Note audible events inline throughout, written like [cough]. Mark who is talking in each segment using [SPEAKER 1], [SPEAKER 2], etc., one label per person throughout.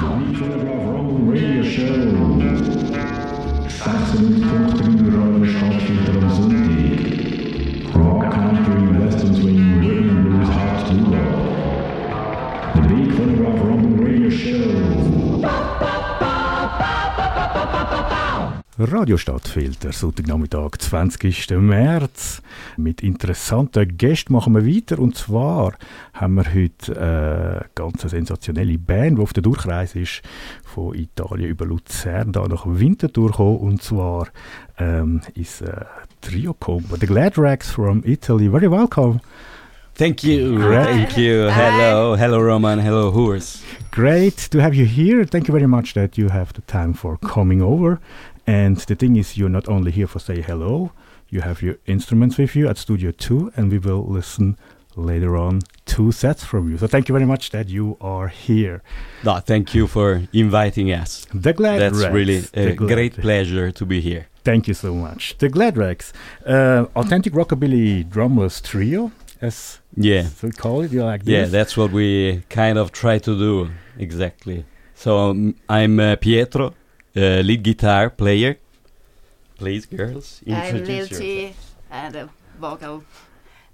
[SPEAKER 1] Telegraph Roman Radio Show. 96.3 Radio Stadtfilter Radio
[SPEAKER 2] Stadtfilter, Sonntagnachmittag, 20. März. Mit interessanten Gästen machen wir weiter. Und zwar haben wir heute eine ganz sensationelle Band, die auf der Durchreise ist, von Italien über Luzern da nach Winterthur gekommen. Und zwar ähm, ist ein Trio gekommen. The Glad Rags from Italy. Very welcome.
[SPEAKER 3] Thank you.
[SPEAKER 2] Hi.
[SPEAKER 3] Thank you. Hello. Hello, Roman. Hello, Horse.
[SPEAKER 2] Great to have you here. Thank you very much that you have the time for coming over. And the thing is, you're not only here for say hello, you have your instruments with you at Studio 2, and we will listen later on two sets from you. So thank you very much that you are here.
[SPEAKER 3] No, thank you for inviting us.
[SPEAKER 2] The Glad
[SPEAKER 3] That's
[SPEAKER 2] Rags,
[SPEAKER 3] really a great pleasure to be here.
[SPEAKER 2] Thank you so much. The Glad Rags, uh, authentic rockabilly drumless trio, as
[SPEAKER 3] Yeah.
[SPEAKER 2] we call it. You like this?
[SPEAKER 3] Yeah, that's what we kind of try to do. Exactly. So um, I'm uh, Pietro, uh, lead guitar player. Please, girls,
[SPEAKER 4] I'm
[SPEAKER 3] introduce.
[SPEAKER 4] Lilty and a vocal,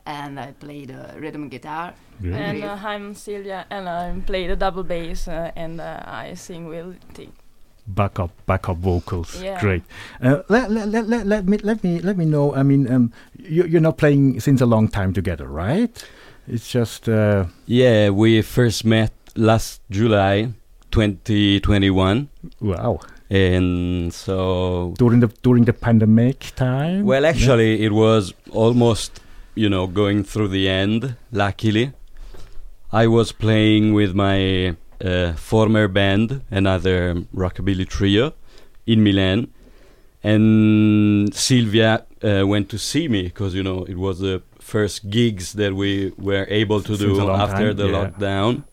[SPEAKER 4] and I play the rhythm guitar.
[SPEAKER 2] Great.
[SPEAKER 5] And uh, I'm Silvia, and I play the double bass, uh, and uh, I sing with T.
[SPEAKER 2] backup backup vocals
[SPEAKER 5] Yeah.
[SPEAKER 2] great uh, let, let, let, let, let me let me let me know i mean um, you, you're not playing since a long time together right it's just uh,
[SPEAKER 3] Yeah, we first met last July 2021.
[SPEAKER 2] wow
[SPEAKER 3] And so
[SPEAKER 2] during the during the pandemic time
[SPEAKER 3] Well, actually, it was almost, you know, going through the end, luckily. I was playing with my uh, former band, another rockabilly trio, in Milan. And Silvia uh, went to see me because, you know, it was the first gigs that we were able to
[SPEAKER 2] Since
[SPEAKER 3] do after
[SPEAKER 2] time,
[SPEAKER 3] the
[SPEAKER 2] yeah.
[SPEAKER 3] lockdown.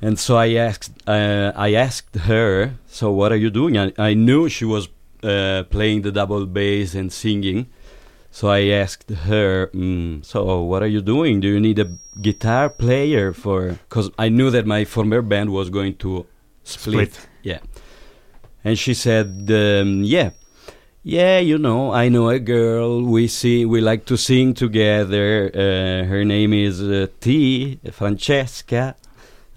[SPEAKER 3] And so I asked, uh, I asked her, so what are you doing? I, I knew she was uh, playing the double bass and singing. So I asked her, mm, so what are you doing? Do you need a guitar player for? Because I knew that my former band was going to split.
[SPEAKER 2] Split.
[SPEAKER 3] Yeah. And she said, um, yeah, yeah, you know, I know a girl. We see, we like to sing together. Uh, her name is uh, T. Francesca.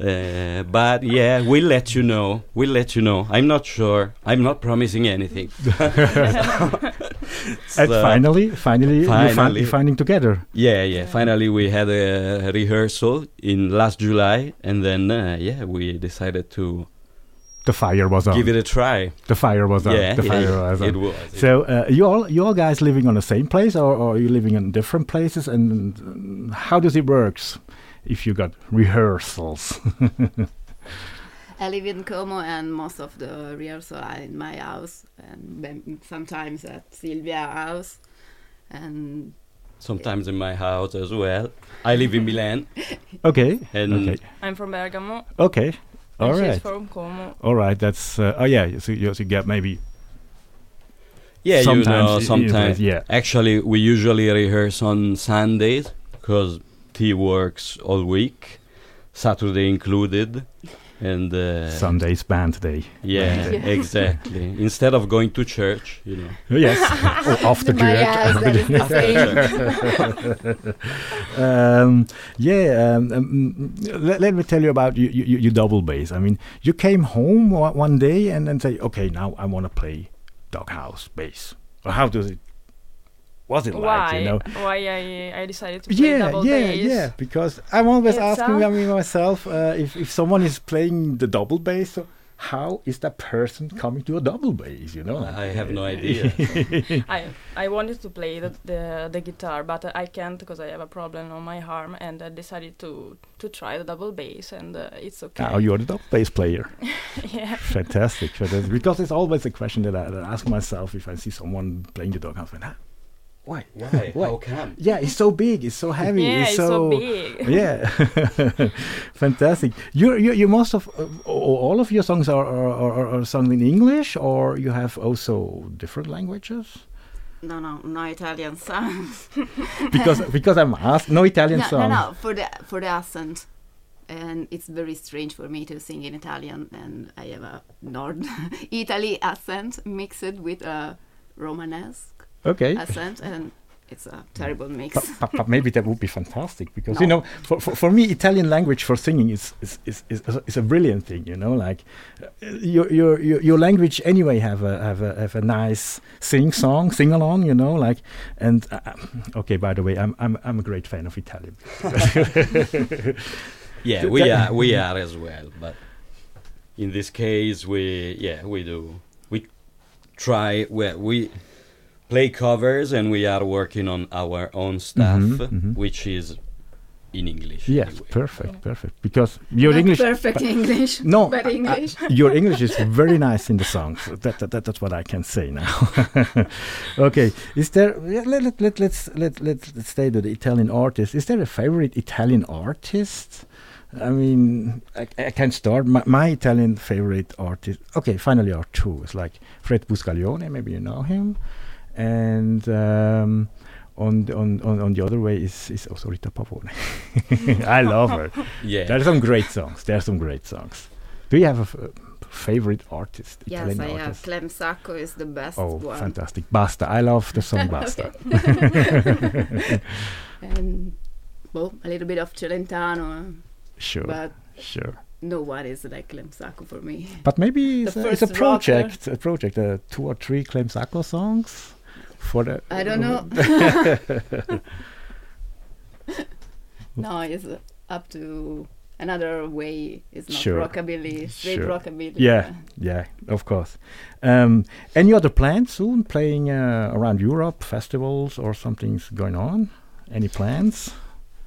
[SPEAKER 3] Uh, but yeah, we'll let you know. We'll let you know. I'm not sure. I'm not promising anything. [laughs] [laughs]
[SPEAKER 2] and finally finally,
[SPEAKER 3] Finally.
[SPEAKER 2] finding together
[SPEAKER 3] Yeah, yeah. Finally, we had a rehearsal in last July, and then uh, yeah, we decided to
[SPEAKER 2] the fire was on
[SPEAKER 3] give it a try.
[SPEAKER 2] the fire was on
[SPEAKER 3] yeah,
[SPEAKER 2] the fire
[SPEAKER 3] yeah,
[SPEAKER 2] was on
[SPEAKER 3] it was.
[SPEAKER 2] so uh, you all you all guys living on the same place or, or are you living in different places and how does it works if you got rehearsals [laughs]
[SPEAKER 4] I live in Como, and most of the rehearsal are in my house, and sometimes at Silvia's house. And
[SPEAKER 3] Sometimes in my house as well. I live in Milan, [laughs]
[SPEAKER 2] okay
[SPEAKER 3] and
[SPEAKER 2] okay
[SPEAKER 5] I'm from Bergamo,
[SPEAKER 2] okay all
[SPEAKER 5] and she's from Como.
[SPEAKER 2] All right, that's uh, oh yeah. So you, so you get maybe
[SPEAKER 3] yeah, you
[SPEAKER 2] Sometimes
[SPEAKER 3] know, sometimes.
[SPEAKER 2] yeah.
[SPEAKER 3] Actually, we usually rehearse on Sundays because T works all week, Saturday included, and uh,
[SPEAKER 2] Sunday's band day.
[SPEAKER 3] Yeah,
[SPEAKER 4] Yeah. [laughs]
[SPEAKER 3] exactly. Instead of going to church, you know.
[SPEAKER 2] Oh, yes, [laughs] or after church.
[SPEAKER 4] house, that is the same. [laughs]
[SPEAKER 2] um, yeah, um, um, let, let me tell you about you, you, you double bass. I mean, you came home one, one day and then say, okay, now I want to play doghouse bass. Or how does it? Was it
[SPEAKER 5] Why?
[SPEAKER 2] like you know?
[SPEAKER 5] Why I I decided to play
[SPEAKER 2] Yeah,
[SPEAKER 5] double
[SPEAKER 2] yeah,
[SPEAKER 5] bass?
[SPEAKER 2] yeah. Because I'm always
[SPEAKER 5] It
[SPEAKER 2] asking I mean, myself uh, if if someone is playing the double bass, so how is that person coming to a double bass? You know,
[SPEAKER 3] I have no [laughs] idea.
[SPEAKER 5] I I wanted to play the the, the guitar, but I can't because I have a problem on my arm, and I decided to to try the double bass, and uh, it's okay.
[SPEAKER 2] now you're the double bass player. [laughs]
[SPEAKER 5] yeah.
[SPEAKER 2] Fantastic, fantastic. Because it's always a question that I, that I ask myself if I see someone playing the doghouse. Huh? Why?
[SPEAKER 3] Why?
[SPEAKER 2] Why?
[SPEAKER 3] How come?
[SPEAKER 2] Yeah, it's so big. It's so heavy.
[SPEAKER 5] Yeah,
[SPEAKER 2] it's
[SPEAKER 5] it's so big. [laughs]
[SPEAKER 2] yeah, [laughs] fantastic. You you you most of uh, all of your songs are are, are are sung in English, or you have also different languages.
[SPEAKER 4] No, no, no Italian songs. [laughs]
[SPEAKER 2] Because because I'm asked no Italian
[SPEAKER 4] no,
[SPEAKER 2] song.
[SPEAKER 4] no, no, for the for the accent. and it's very strange for me to sing in Italian, and I have a North Italy accent mixed with a Romanesque
[SPEAKER 2] Okay.
[SPEAKER 4] accent, and it's a terrible mix.
[SPEAKER 2] But, but, but maybe that would be fantastic because you know for, for, for me Italian language for singing is is, is, is, is a brilliant thing you know like uh, your, your your your language anyway have a have a have a nice sing song sing along you know like and uh, okay by the way I'm I'm I'm a great fan of Italian [laughs]
[SPEAKER 3] Yeah, we are we are as well, but in this case we yeah we do we try we we play covers and we are working on our own stuff,
[SPEAKER 2] Mhm, mhm.
[SPEAKER 3] which is in English.
[SPEAKER 2] yes
[SPEAKER 3] anyway.
[SPEAKER 2] perfect perfect because your
[SPEAKER 4] Not
[SPEAKER 2] English
[SPEAKER 4] perfect English.
[SPEAKER 2] No,
[SPEAKER 4] but
[SPEAKER 2] I-
[SPEAKER 4] English. [laughs]
[SPEAKER 2] your English is very nice in the songs. That, that, that- that's what I can say now. [laughs] okay, is there? yeah, Let, let, let, let's let, let let's stay to the Italian artist. Is there a favorite Italian artist? I mean, I, I can start. My, my Italian favorite artist. Okay, finally are two. It's like Fred Buscaglione. Maybe you know him, and. Um, on, the- on, on, on the other way is, is also Rita Pavone. [laughs] I love her. [laughs]
[SPEAKER 3] Yeah.
[SPEAKER 2] There are some great songs. There are some great songs. Do you have a f- favorite artist?
[SPEAKER 4] Yes,
[SPEAKER 2] Italian
[SPEAKER 4] I have. Clem Sacco is the best
[SPEAKER 2] Oh,
[SPEAKER 4] one.
[SPEAKER 2] fantastic! Basta. I love the song [laughs] Basta.
[SPEAKER 4] and well, a little bit of Celentano,
[SPEAKER 2] Sure,
[SPEAKER 4] but
[SPEAKER 2] sure.
[SPEAKER 4] no one is like Clem Sacco for me.
[SPEAKER 2] But maybe it's a, it's a
[SPEAKER 4] first rocker.
[SPEAKER 2] project. A project. Uh, two or three Clem Sacco songs for the.
[SPEAKER 4] I don't know. [laughs] no, it's uh, up to another way. It's not
[SPEAKER 2] Sure.
[SPEAKER 4] rockabilly, straight
[SPEAKER 2] Sure.
[SPEAKER 4] rockabilly.
[SPEAKER 2] Yeah, yeah, of course. Um, any other plans soon? Playing uh, around Europe, festivals, or something's going on? Any plans?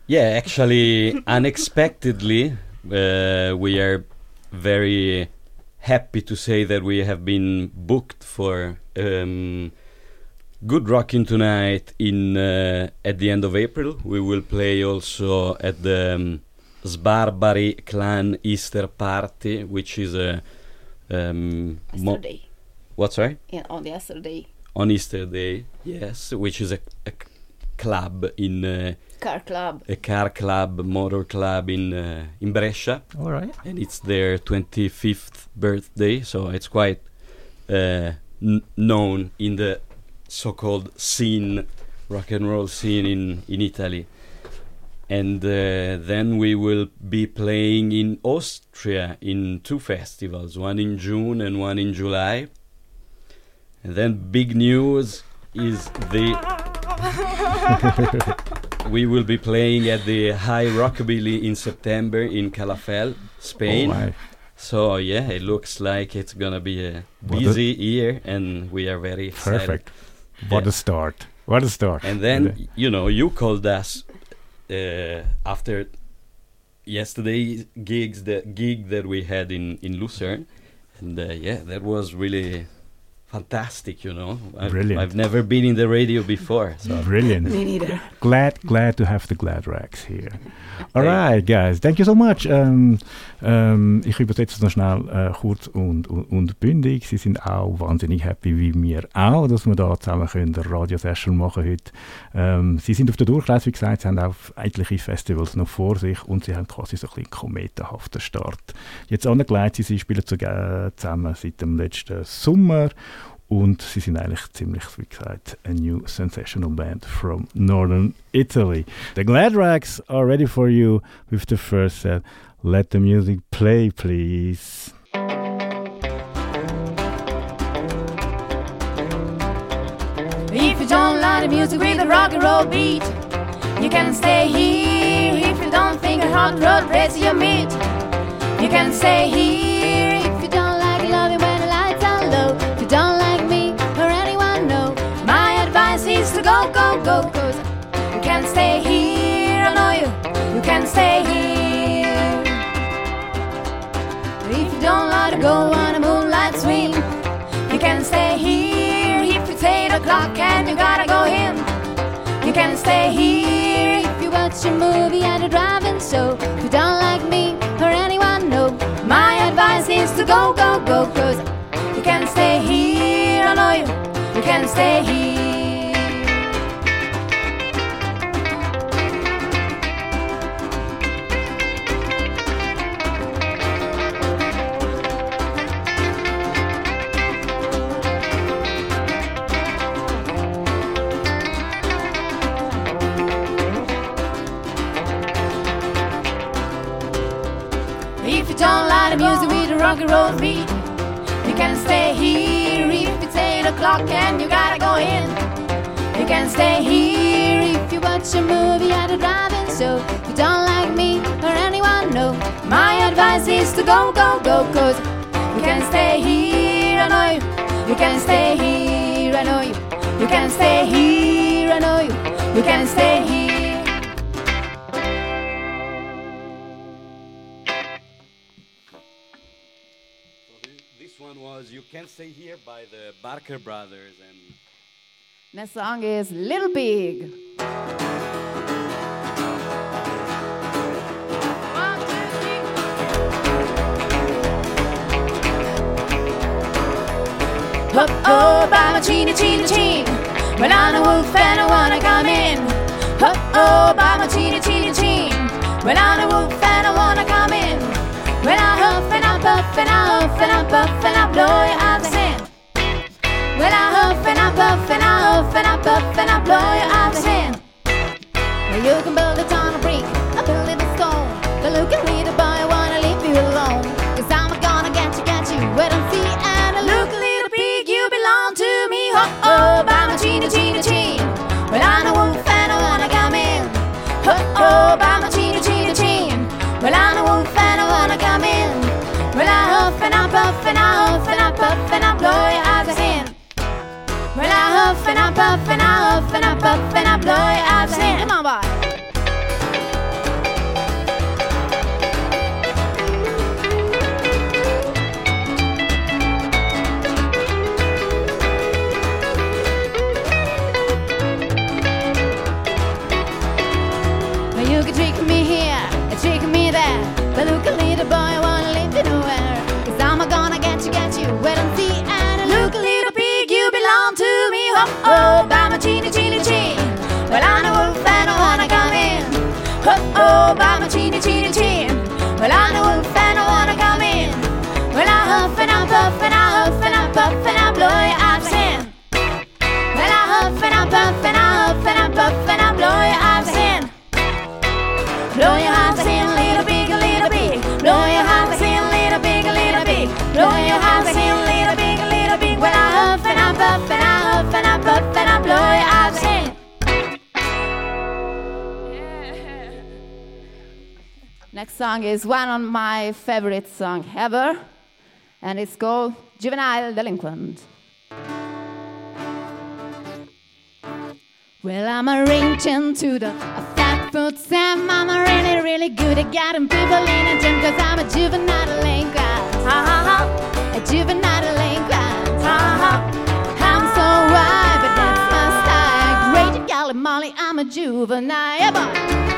[SPEAKER 3] Yeah, actually, unexpectedly, uh, we are very happy to say that we have been booked for um, Good rocking Tonight in uh, at the end of April. We will play also at the um, Sbarbari Clan Easter Party, which is a um, mo-
[SPEAKER 4] Yesterday.
[SPEAKER 3] what sorry
[SPEAKER 4] Yeah, on the yesterday.
[SPEAKER 3] on Easter Day, yes, which is a, a c- club in uh,
[SPEAKER 4] Car club.
[SPEAKER 3] a car club, motor club in uh, in Brescia,
[SPEAKER 2] All right.
[SPEAKER 3] and it's their 25th birthday, so it's quite uh, n- known in the so-called scene, rock and roll scene in in Italy. And uh, then we will be playing in Austria in two festivals, one in June and one in July. And then big news is the [laughs] we will be playing at the High Rockabilly in September in Calafell, Spain.
[SPEAKER 2] Oh, my.
[SPEAKER 3] So yeah, it looks like it's gonna be a
[SPEAKER 2] a-
[SPEAKER 3] busy year, and we are very excited.
[SPEAKER 2] Perfect. What
[SPEAKER 3] Yeah.
[SPEAKER 2] a start. What a start.
[SPEAKER 3] And then you know you called us uh, after yesterday gigs, the gig that we had in in Lucerne, and uh, yeah, that was really fantastic. You know, I've,
[SPEAKER 2] Brilliant.
[SPEAKER 3] I've never been in the radio before, so
[SPEAKER 2] Brilliant.
[SPEAKER 4] Me neither.
[SPEAKER 2] glad, glad to have the Glad Rags here. All
[SPEAKER 3] Thank-
[SPEAKER 2] right, guys. Thank you so much. Ähm, ähm, ich übersetze es noch schnell äh, kurz und, und, und bündig. Sie sind auch wahnsinnig happy, wie wir auch, dass wir da zusammen können eine Radio-Session machen heute. Ähm, sie sind auf der Durchreise, wie gesagt, sie haben auch etliche Festivals noch vor sich und sie haben quasi so ein bisschen kometenhaften Start. Jetzt angelegt, sie spielen äh, zusammen seit dem letzten Sommer und sie sind eigentlich ziemlich, wie gesagt, a new sensational band from northern Italy. The Glad Rags are ready for you with the first set. Let the music play, please.
[SPEAKER 6] If you don't like the music with the rock and roll beat, you can stay here. If you don't think a hot rod raise your meat, you can stay here. Go on a moonlight swing, you can stay here if it's 8 o'clock and you gotta go in. You can stay here if you watch a movie and you're driving show. If you don't like me or anyone, no. My advice is to go, go, go, cause you can stay here. I know you, you can stay here. Watch a movie at a drive-in show. If you don't like me or anyone, no. My advice is to go, go, go, cause you can stay here, I know you. You can stay here, I know you. You can stay here, I know you. You can stay here.
[SPEAKER 3] This one was You Can't Stay Here by the Barker Brothers and
[SPEAKER 6] Next song is Little Big. Three. Oh, by my chini, I'm a wolf and I wanna come in. Oh, oh, by my chini, I'm a wolf and I wanna come in. When I huff and I puff and I huff and I puff and I blow your eyes in. When I huff and I puff and I huff and I puff and I blow your eyes in. Well, you can build a brick, I build I puff and I huff and I puff and I blow your eyes in. Come on, boy. Oh, Next song is one of my favorite songs ever, and it's called Juvenile Delinquent. Well, I'm arranging to the a fat foot Sam. I'm a really, really good at getting people in a gym cause I'm a juvenile delinquent. Ha ha ha. A juvenile delinquent. Ha ha. I'm so wild, but that's my style. Great golly molly, I'm a juvenile. Yeah,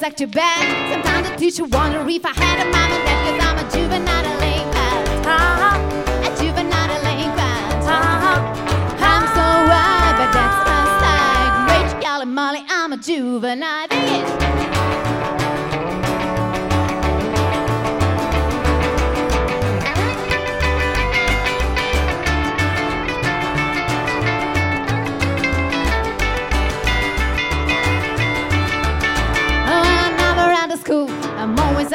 [SPEAKER 6] Always like too bad. Sometimes the teacher wonder if I had a and dad, cause I'm a juvenile delinquent. Uh-huh. Ha, a juvenile delinquent. Uh-huh. Ha, I'm so wild, but that's my style. Great golly molly, I'm a juvenile.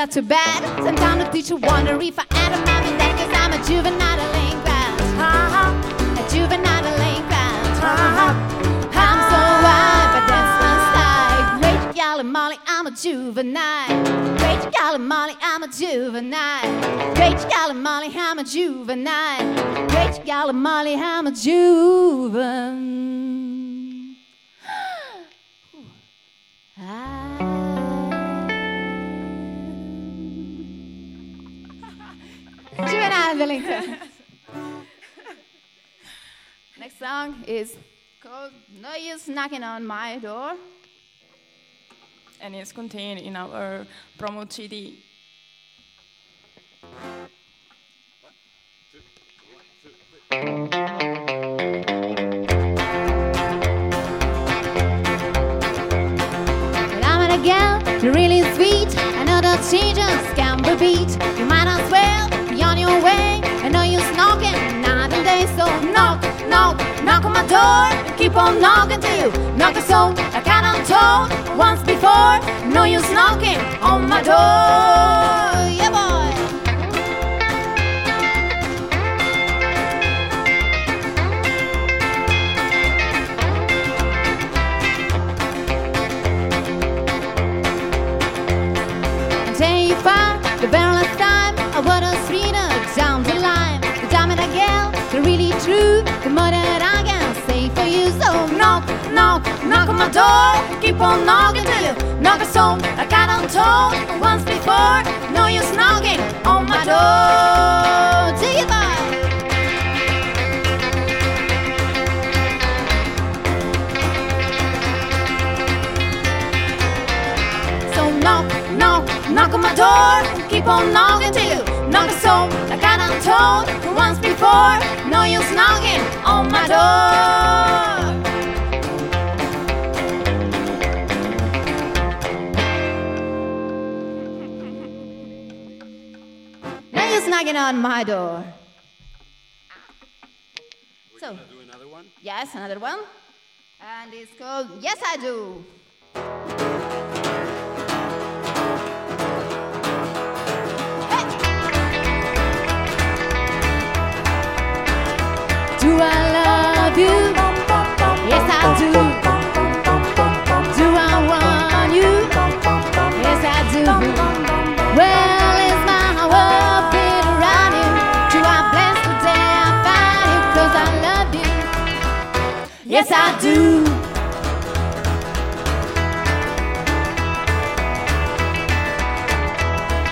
[SPEAKER 6] At too bad. Sometimes the teacher wonder if I had a mom and dad, cause I'm a juvenile delinquent. Ha, a juvenile delinquent. Ha ha, I'm so wild, but that's my style. Great golly molly, I'm a juvenile. Great golly molly, I'm a juvenile. Great golly molly, I'm a juvenile. Great golly molly, I'm a juvenile. [gasps] Ah. Juvenile delinquent. [laughs] Next song is called No Use Knocking on My Door.
[SPEAKER 5] and it's contained in our promo CD.
[SPEAKER 6] But I'm a girl, you're really sweet. I know the the changes can be beat. You might as well be on your way. Knock, knock, on my door. Keep on knocking till you knock it so I cannot told once before. No use knocking on my door. True, the more that I can say for you. So knock, knock, knock on my door. Keep on knocking till you knock a soul. I got on told once before. No use knocking on my door. Bye. So knock, knock, knock on my door. Keep on knocking till you knock a soul. Like I done told once before. No use knocking on my door. No use knocking on my door. So,
[SPEAKER 3] Do another one?
[SPEAKER 6] yes, another one. And it's called Yes I Do. Yes, I do. Do I want you? Yes I do. Well is my work been running. Do I best find you? I love you. Yes I do.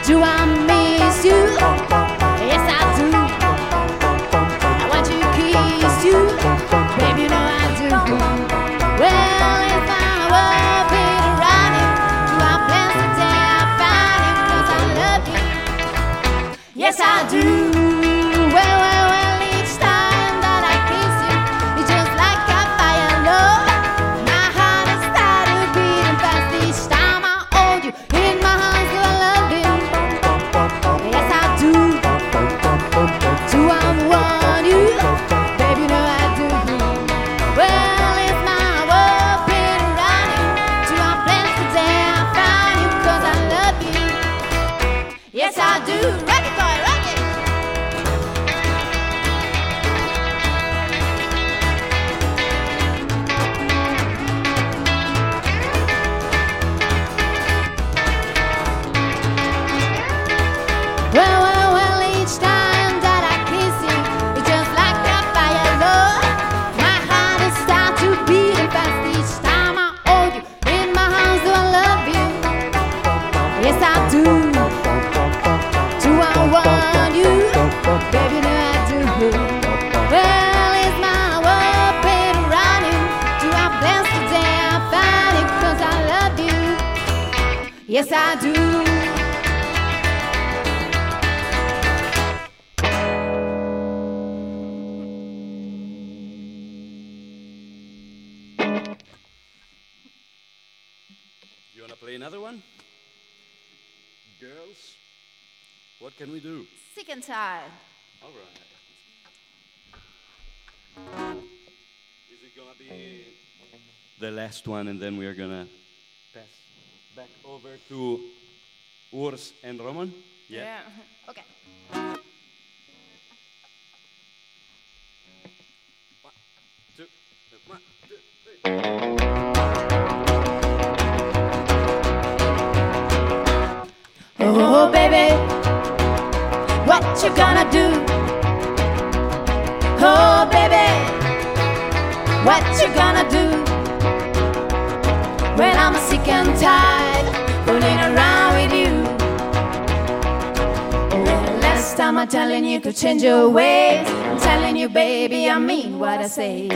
[SPEAKER 6] Do I miss you? I do. You
[SPEAKER 3] wanna play another one? Girls, what can we do?
[SPEAKER 6] Sick and tired.
[SPEAKER 3] All right. Is it gonna be the last one, and then we are gonna pass back over to Urs and Roman?
[SPEAKER 5] Yeah. [laughs]
[SPEAKER 6] Okay.
[SPEAKER 3] Two, one, two, three.
[SPEAKER 6] Oh, baby, what you gonna do? Oh, baby, what you gonna do? When I'm sick and tired, fooling around with you. Well, last time I'm telling you to change your ways. I'm telling you, baby, I mean what I say.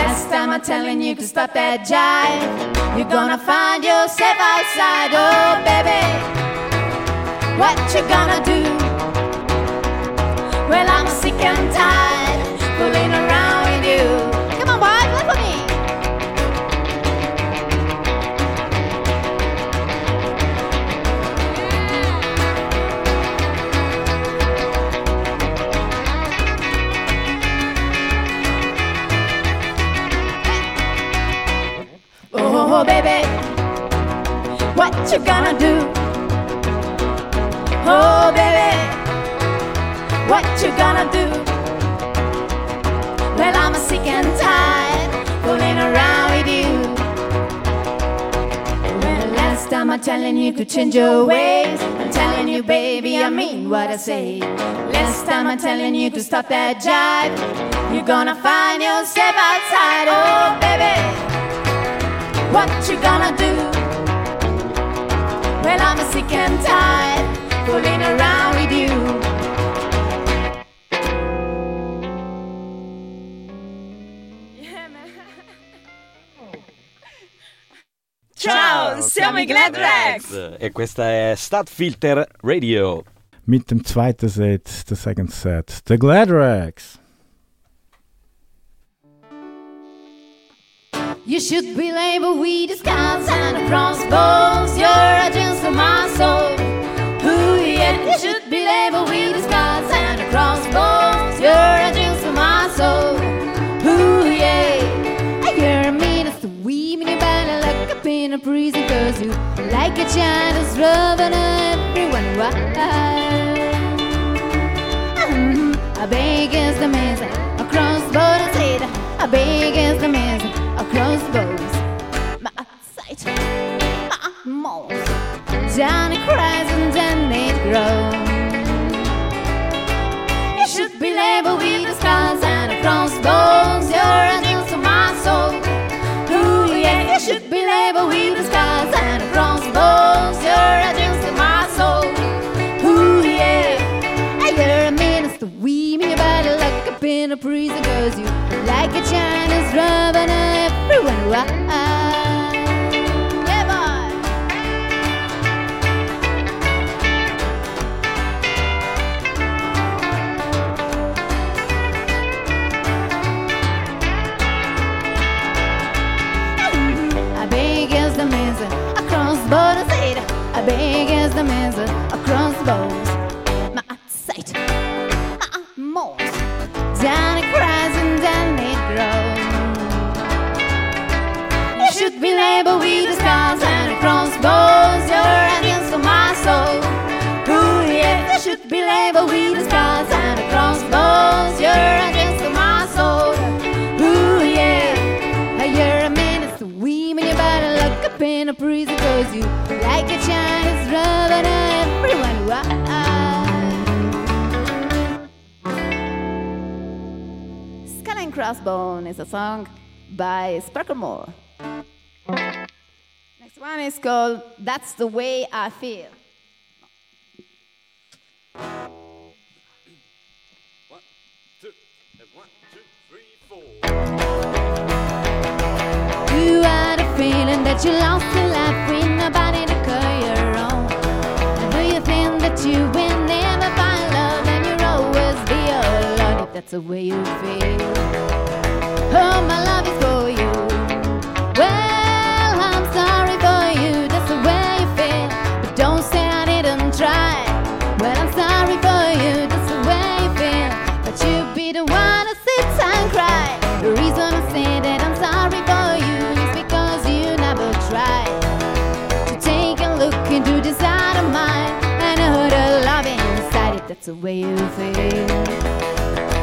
[SPEAKER 6] Last time I'm telling you to stop that jive. You're gonna find yourself outside, oh, baby what you gonna do? Well, I'm sick and tired Oh, baby, what you gonna do? Well, I'm sick and tired fooling around with you. Well, last time I'm telling you to change your ways. I'm telling you, baby, I mean what I say. Last time I'm telling you to stop that jive. You're gonna find yourself outside. Oh, baby, what you gonna do? Well, I'm sick and tired fooling around with you. [laughs]
[SPEAKER 5] Ciao, siamo i Glad Rags!
[SPEAKER 3] E questa è Stadtfilter Radio.
[SPEAKER 2] Mit dem zweiten Set, der second set, The Gladrags.
[SPEAKER 6] You should be labeled with scars and the crossbones. You're a my soul. Ooh, yeah. You should be labeled with scars and the crossbones. You're a my soul. Ooh, yeah. You're a meanest to in your belly like up in a prison. Cause you like a China's rubbing everyone wild. Mhm. How big is the mess? Across borders, big is the mess? Across borders. My sight, my mouth. Johnny cries and then it grows. You should be labeled with the scars and the crossbones. You're a news to my soul. Ooh, yeah, you should be labeled with the scars I as the mesa across borders. My sight, my moles, down it cries and down it grows. You should be labeled with the scars and the crossbows. You're against my soul. Ooh, yeah, you should be labeled with the scars and the crossbows. You're against my soul. Ooh, yeah. You're a menace to women, you better look up in a prison cause you like a rubbing everyone wild. Skull and Crossbone is a song by Sparkle Moore. Next one is called That's the Way I Feel. You had a feeling that you lost your life with nobody you will never find love and you'll always be alone if that's the way you feel? Oh, my love is for you. The way you feel.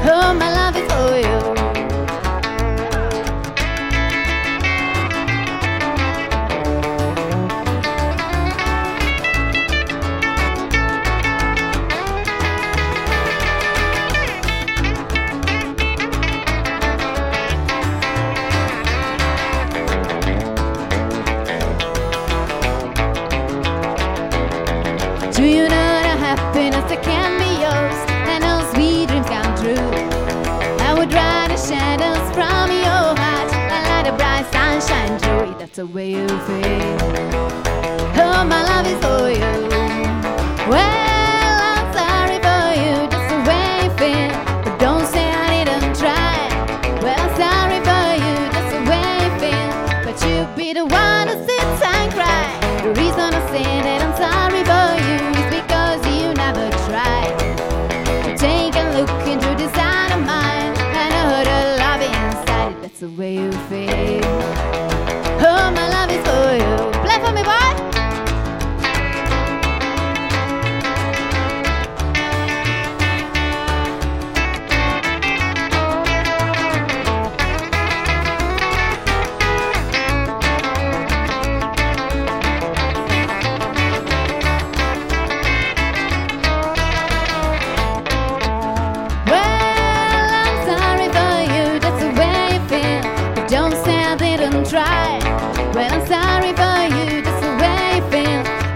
[SPEAKER 6] Oh, my love is for you. Through it. That's the way you feel. Oh, my love is for you.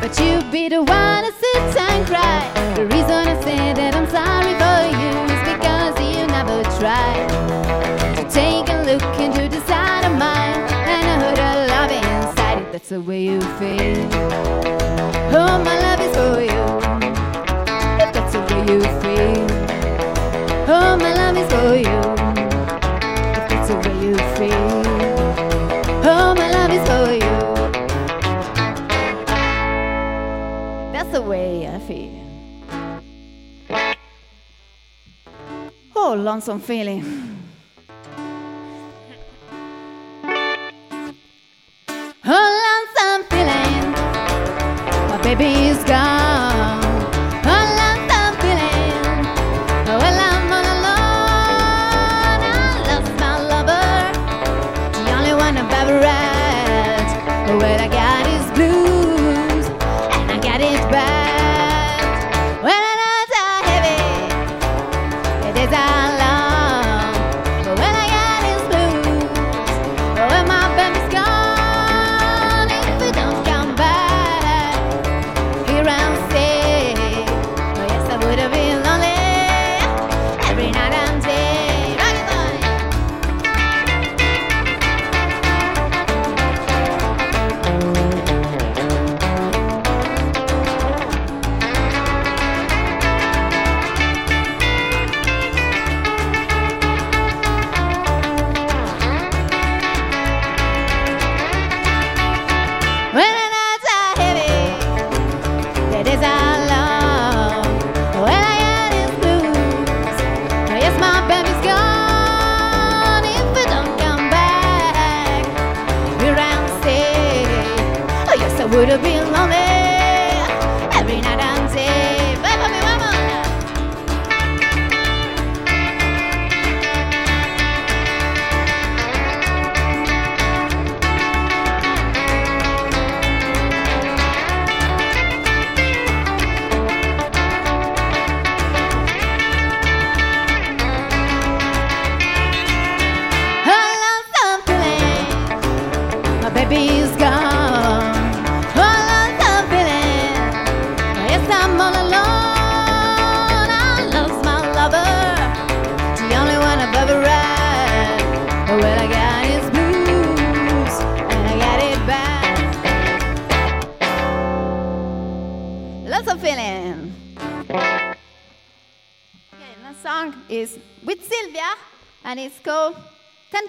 [SPEAKER 6] But you be the one to sit and cry. The reason I say that I'm sorry for you is because you never tried to take a look into the side of mine and I heard a love inside it. That's the way you feel. Oh, my love is for you. That's the way you feel. Oh, my love is for you. If that's the way you feel. Oh, lonesome feeling. Oh, lonesome feeling. My baby is gone.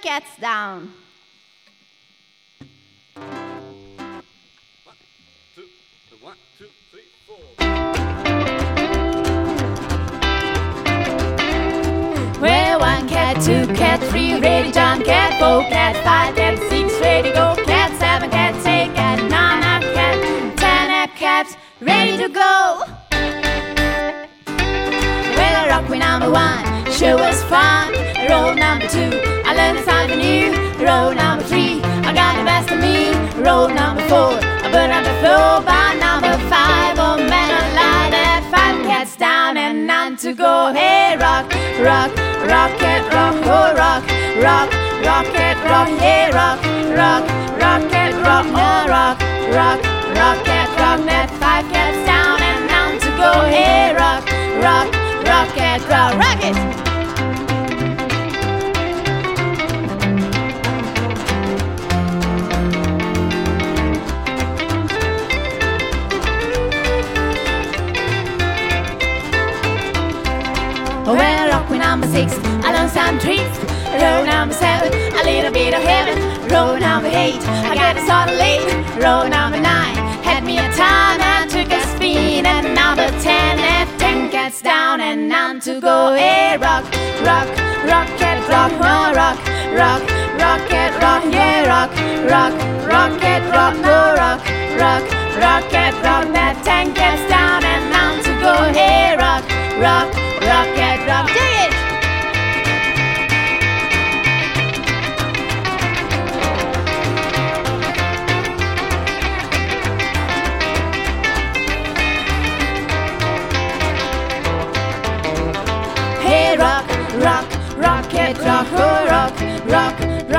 [SPEAKER 6] Cats Down. Well, one cat, two cat, three, ready, John cat, four cat, five cat, six, ready, go cat, seven cat, eight cat, nine up cat, ten up cats, ready to go. Well, I rock with number one, sure was fun. Roll number two, I learned something new. Roll number three, I got the best of me. Roll number four, I burn on the floor. By number five, oh man, I lie that five cats down and none to go. Hey, rock, rock, rocket, rock, oh rock, rock, rocket, rock, hey, rock, rock, rocket, rock, oh rock, rock, rock. That six, I learned some tricks. Row number seven, a little bit of heaven. Row number eight, I got it started late. Row number nine, had me a time and took a spin. And number ten, left ten cats down and none to go. Hey, rock, rock, rocket, rock, no rock, rock, rocket, rock, yeah, rock, rock, rocket, rock, no rock, rock, rocket, rock. That ten cats down and none to go. Hey, rock, rock, rocket, rock, dig it.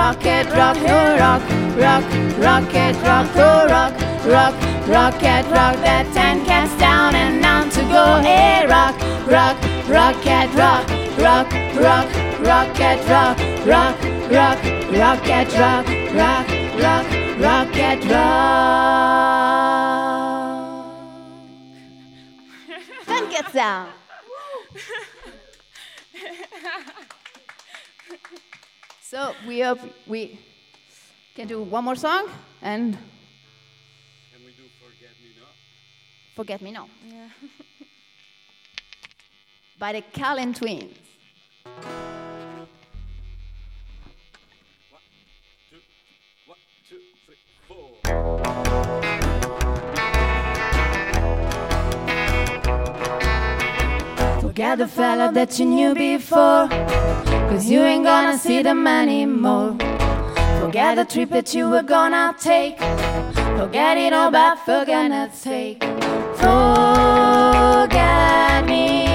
[SPEAKER 6] Rocket, rock, oh, rock, rock, rocket, rock, oh, rock, rock, rocket, rock that ten cats down and on to go. Hey, rock, rock, rocket, rock, rock, rock, rocket, rock, rock, rock, rocket, rock, rock, rock, rocket, rock. Ten cats down. So we hope we can do one more song and
[SPEAKER 7] Can we do Forget Me Not?
[SPEAKER 6] Forget Me Not. By the Kalin Twins.
[SPEAKER 7] Two, one, two, three, four.
[SPEAKER 6] Forget the fella that you knew before. Cause you ain't gonna see them anymore. Forget the trip that you were gonna take. Forget it all but for gonna take. Forget me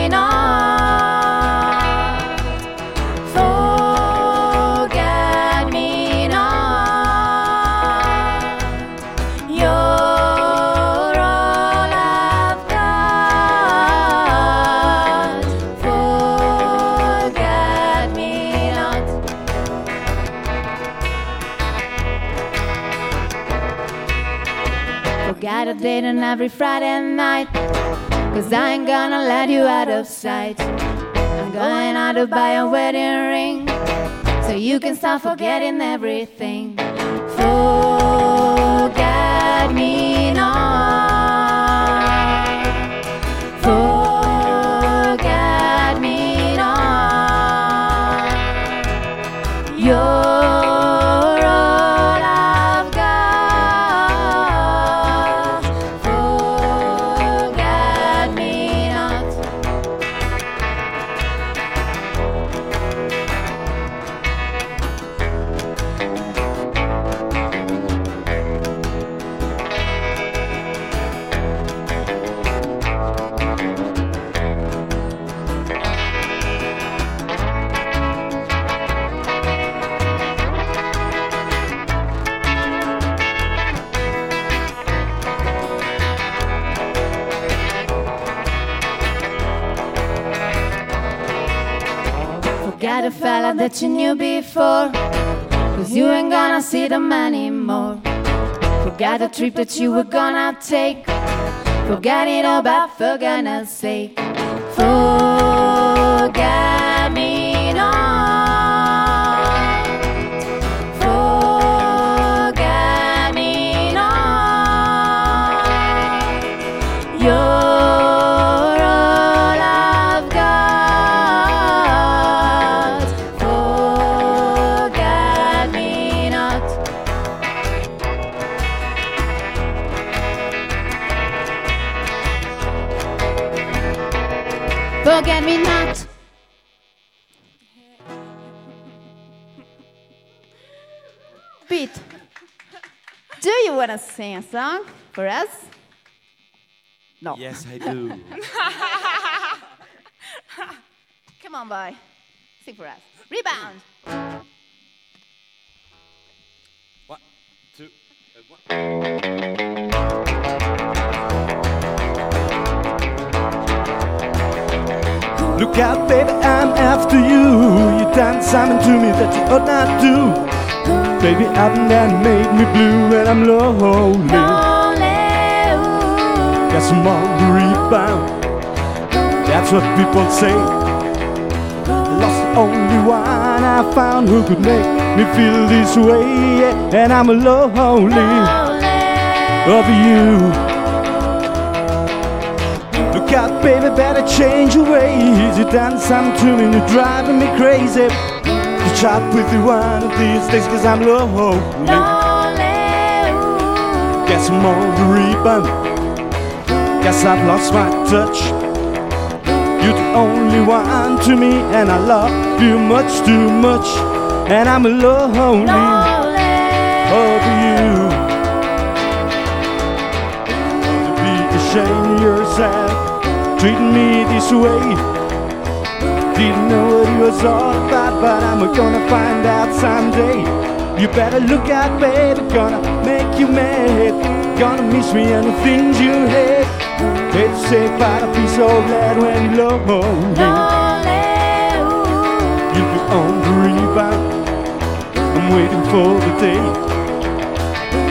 [SPEAKER 6] every Friday night. Cause I ain't gonna let you out of sight. I'm going out to buy a wedding ring. So you can start forgetting everything. Forget me not. Forget That you knew before. Cause you ain't gonna see them anymore. Forget the trip that you were gonna take. Forget it all, but for goodness sake. Eh? Forget do you want to sing a song for us? No.
[SPEAKER 7] Yes, I do. [laughs]
[SPEAKER 6] Come on, boy. Sing for us. Rebound.
[SPEAKER 7] one, two, and one.
[SPEAKER 3] Look out, baby, I'm after you. You done something to me that you ought not do. Baby, up and down made me blue, and I'm lonely. Got some more to rebound. That's what people say. Lost the only one I found who could make me feel this way, yeah, and I'm lonely of you. Look out, baby, better change your ways. You done something to me, you're driving me crazy. Chat with you one of these days, cause I'm lonely. Guess I'm on the rebound. Guess I've lost my touch. You're the only one to me, and I love you much too much. And I'm lonely over you. To be ashamed of yourself, treating me this way. Didn't know was all about, but I'm gonna find out someday. You better look out, baby, gonna make you mad. Gonna miss me and the things you hate. Say, but I'll be so glad when you're lonely.
[SPEAKER 6] Lonely.
[SPEAKER 3] You'll be on the rebound. I'm waiting for the day.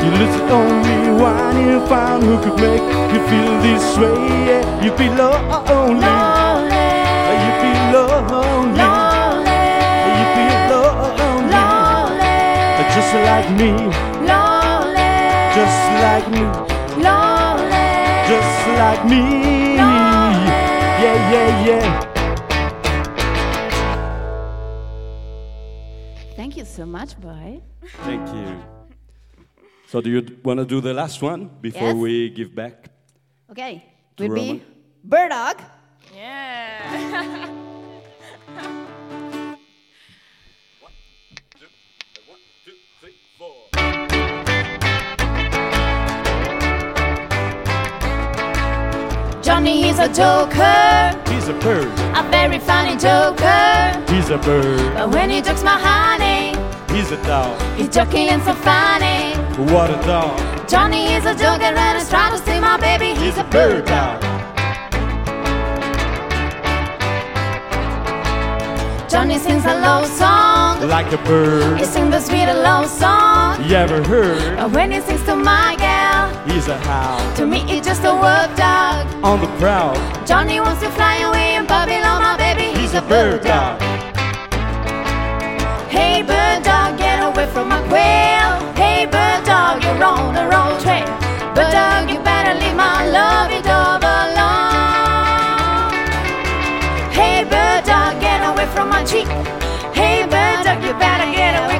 [SPEAKER 3] You lose the only one you found who could make you feel this way. Yeah, you'll be lonely.
[SPEAKER 6] Lonely,
[SPEAKER 3] me.
[SPEAKER 6] lonely,
[SPEAKER 3] Just like me.
[SPEAKER 6] lonely,
[SPEAKER 3] Just like me.
[SPEAKER 6] Lonely.
[SPEAKER 3] Yeah, yeah, yeah.
[SPEAKER 8] Thank you so much, boy.
[SPEAKER 3] Thank you. So, do you want to do the last one before
[SPEAKER 8] Yes.
[SPEAKER 3] we give back?
[SPEAKER 8] Okay,
[SPEAKER 3] To
[SPEAKER 8] will be Bird Dog.
[SPEAKER 5] Yeah. [laughs]
[SPEAKER 6] Johnny is a joker,
[SPEAKER 3] He's a bird.
[SPEAKER 6] a very funny joker.
[SPEAKER 3] He's a bird.
[SPEAKER 6] But when he jokes my honey,
[SPEAKER 3] He's a dog.
[SPEAKER 6] he's joking and so funny.
[SPEAKER 3] What a dog.
[SPEAKER 6] Johnny is a joker and he's trying to steal my baby. He's a bird dog. Johnny sings a love song.
[SPEAKER 3] Like a bird.
[SPEAKER 6] He sings the sweet love song.
[SPEAKER 3] You ever heard?
[SPEAKER 6] But when he sings to my girl,
[SPEAKER 3] He's a howl.
[SPEAKER 6] to me it's just a work dog.
[SPEAKER 3] On the prowl.
[SPEAKER 6] Johnny wants to fly away in Babylon, my baby.
[SPEAKER 3] He's a bird dog.
[SPEAKER 6] Hey bird dog, get away from my quail. Hey bird dog, you're on the wrong trail. Bird dog, you better leave my love it all alone. Hey bird dog, get away from my cheek. Hey bird dog, you better get away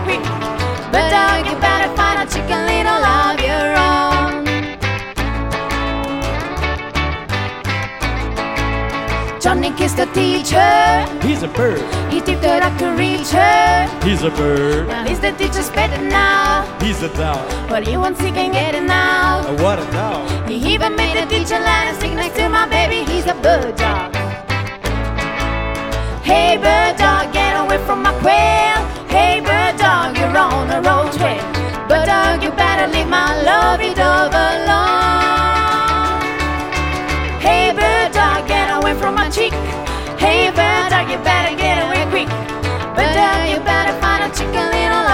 [SPEAKER 6] Johnny kissed the teacher.
[SPEAKER 3] He's a bird.
[SPEAKER 6] He tipped her up to reach her.
[SPEAKER 3] He's a bird.
[SPEAKER 6] Well, is the teacher's better now?
[SPEAKER 3] He's a dog.
[SPEAKER 6] But he wants he can get it now.
[SPEAKER 3] Oh, what a dog.
[SPEAKER 6] He even made the teacher lie and stick next to my baby. He's a bird dog. Hey bird dog, get away from my quail. Hey bird dog, you're on a road trail. Bird dog, you better leave my love it over alone. You better get away quick. Dog, you better find a chicken little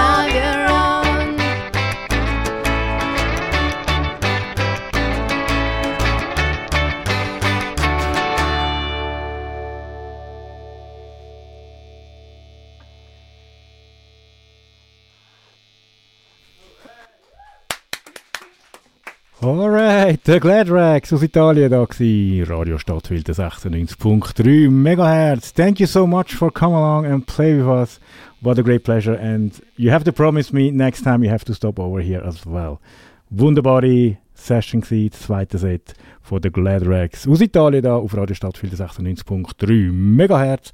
[SPEAKER 2] Alright, der Glad Rags aus Italien da gsi. Radio Stadtfilter 96.3 Megahertz. Thank you so much for coming along and play with us. What a great pleasure. And you have to promise me next time you have to stop over here as well. Wunderbare Session gsi, zweite Set von der Glad Rags aus Italien da auf Radio Stadtfilter 96.3 Megahertz.